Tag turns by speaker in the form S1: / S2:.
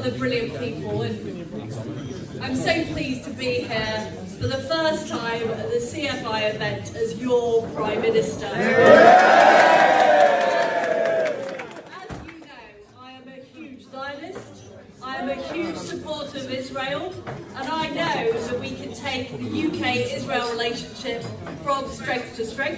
S1: other brilliant people. And I'm so pleased to be here for the first time at the CFI event as your Prime Minister. As you know, I am a huge Zionist. I am a huge supporter of Israel, and I know that we can take the UK-Israel relationship from strength to strength.